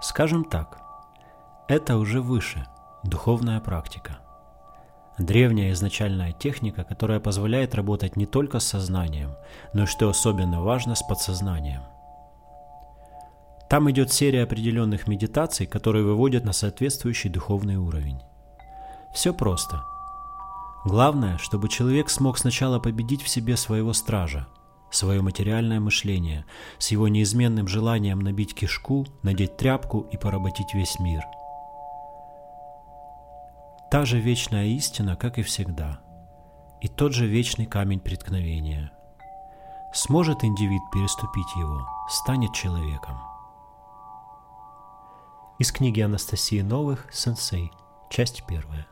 Скажем так, это уже выше, духовная практика. Древняя изначальная техника, которая позволяет работать не только с сознанием, но и, что особенно важно, с подсознанием. Там идет серия определенных медитаций, которые выводят на соответствующий духовный уровень. Все просто. Главное, чтобы человек смог сначала победить в себе своего стража, свое материальное мышление, с его неизменным желанием набить кишку, надеть тряпку и поработить весь мир. Та же вечная истина, как и всегда, и тот же вечный камень преткновения. Сможет индивид переступить его, станет человеком. Из книги Анастасии Новых «Сенсей», часть первая.